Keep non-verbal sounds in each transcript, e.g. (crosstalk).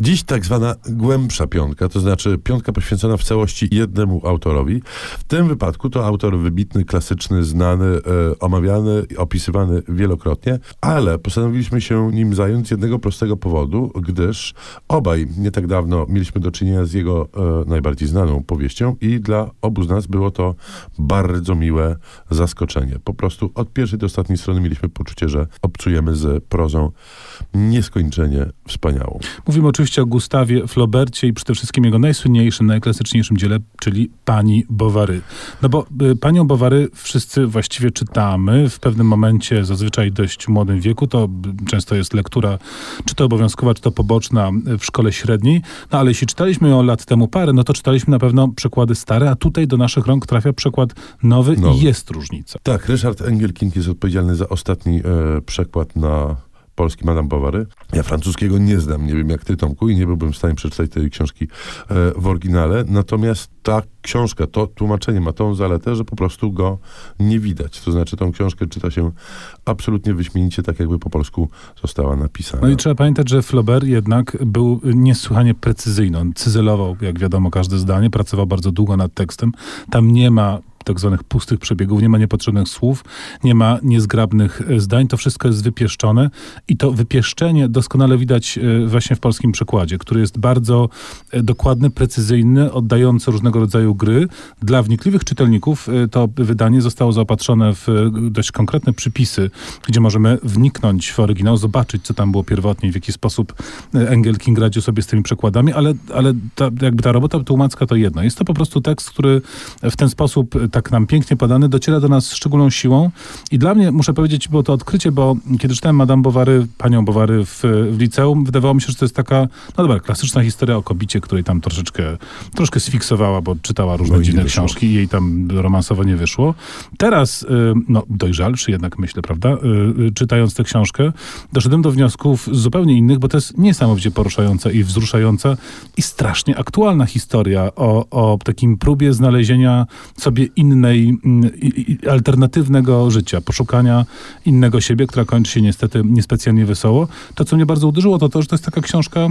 Dziś tak zwana głębsza piątka, to znaczy piątka poświęcona w całości jednemu autorowi. W tym wypadku to autor wybitny, klasyczny, znany, e, omawiany, opisywany wielokrotnie, ale postanowiliśmy się nim zająć z jednego prostego powodu, gdyż obaj nie tak dawno mieliśmy do czynienia z jego e, najbardziej znaną powieścią i dla obu z nas było to bardzo miłe zaskoczenie. Po prostu od pierwszej do ostatniej strony mieliśmy poczucie, że obcujemy z prozą nieskończenie wspaniałą. Mówimy oczywiście o Gustawie Flaubercie i przede wszystkim jego najsłynniejszym, najklasyczniejszym dziele, czyli Pani Bovary. No bo y, Panią Bovary wszyscy właściwie czytamy w pewnym momencie, zazwyczaj dość młodym wieku. To często jest lektura, czy to obowiązkowa, czy to poboczna w szkole średniej. No ale jeśli czytaliśmy ją lat temu parę, no to czytaliśmy na pewno przekłady stare, a tutaj do naszych rąk trafia przekład nowy, nowy. i jest różnica. Tak, Ryszard Engelking jest odpowiedzialny za ostatni e, przekład na polski Madame Bovary. Ja francuskiego nie znam, nie wiem jak ty Tomku i nie byłbym w stanie przeczytać tej książki e, w oryginale. Natomiast ta książka, to tłumaczenie ma tą zaletę, że po prostu go nie widać. To znaczy tą książkę czyta się absolutnie wyśmienicie, tak jakby po polsku została napisana. No i trzeba pamiętać, że Flaubert jednak był niesłychanie precyzyjny. On cyzelował, jak wiadomo, każde zdanie, pracował bardzo długo nad tekstem. Tam nie ma tak zwanych pustych przebiegów, nie ma niepotrzebnych słów, nie ma niezgrabnych e, zdań, to wszystko jest wypieszczone i to wypieszczenie doskonale widać e, właśnie w polskim przekładzie, który jest bardzo e, dokładny, precyzyjny, oddający różnego rodzaju gry. Dla wnikliwych czytelników to wydanie zostało zaopatrzone w dość konkretne przypisy, gdzie możemy wniknąć w oryginał, zobaczyć, co tam było pierwotnie, w jaki sposób Engel King radził sobie z tymi przekładami, ale, ale ta, jakby ta robota tłumacka to jedno. Jest to po prostu tekst, który w ten sposób tak nam pięknie podany, dociera do nas z szczególną siłą. I dla mnie, muszę powiedzieć, było to odkrycie, bo kiedy czytałem Madame Bovary, panią Bovary w, w liceum, wydawało mi się, że to jest taka, no dobra, klasyczna historia o kobicie, której tam troszeczkę, troszkę sfiksowała, bo czytała różne no dziwne książki i jej tam romansowo nie wyszło. Teraz, y, no dojrzalszy jednak myślę, prawda, y, y, czytając tę książkę, doszedłem do wniosków zupełnie innych, bo to jest niesamowicie poruszająca i wzruszająca i strasznie aktualna historia o, o takim próbie znalezienia sobie innych innej, mm, alternatywnego życia, poszukania innego siebie, która kończy się niestety niespecjalnie wesoło. To, co mnie bardzo uderzyło, to to, że to jest taka książka,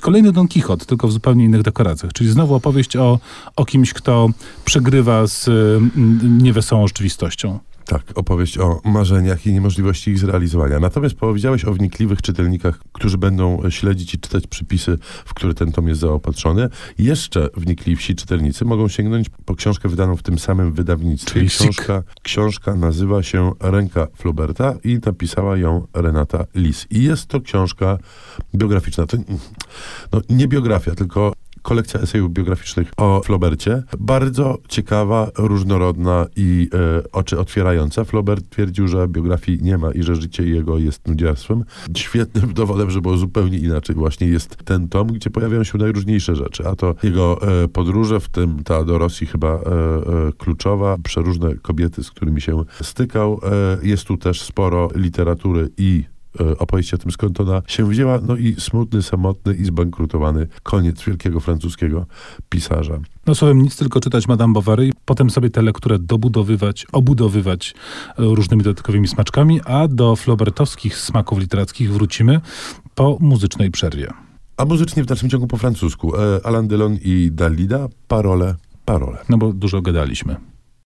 kolejny Don Quixote, tylko w zupełnie innych dekoracjach. Czyli znowu opowieść o, o kimś, kto przegrywa z mm, niewesołą rzeczywistością. Tak, opowieść o marzeniach i niemożliwości ich zrealizowania. Natomiast powiedziałeś o wnikliwych czytelnikach, którzy będą śledzić i czytać przypisy, w które ten tom jest zaopatrzony. Jeszcze wnikliwsi czytelnicy mogą sięgnąć po książkę wydaną w tym samym wydawnictwie. Książka, książka nazywa się Ręka Flauberta i napisała ją Renata Lis. I jest to książka biograficzna. To no, nie biografia, tylko kolekcja esejów biograficznych o Flaubercie. Bardzo ciekawa, różnorodna i e, oczy otwierająca. Flaubert twierdził, że biografii nie ma i że życie jego jest nudziarstwem. Świetnym (laughs) dowodem, że było zupełnie inaczej właśnie jest ten tom, gdzie pojawiają się najróżniejsze rzeczy, a to jego e, podróże, w tym ta do Rosji chyba e, e kluczowa, przeróżne kobiety, z którymi się stykał. E, jest tu też sporo literatury i E, opowieść o tym, skąd ona się wzięła. No i smutny, samotny i zbankrutowany koniec wielkiego francuskiego pisarza. No słowem nic, tylko czytać Madame Bovary, potem sobie tę lekturę dobudowywać, obudowywać e, różnymi dodatkowymi smaczkami, a do flaubertowskich smaków literackich wrócimy po muzycznej przerwie. A muzycznie w dalszym ciągu po francusku. E, Alain Delon i Dalida, Parole, Parole. No bo dużo gadaliśmy.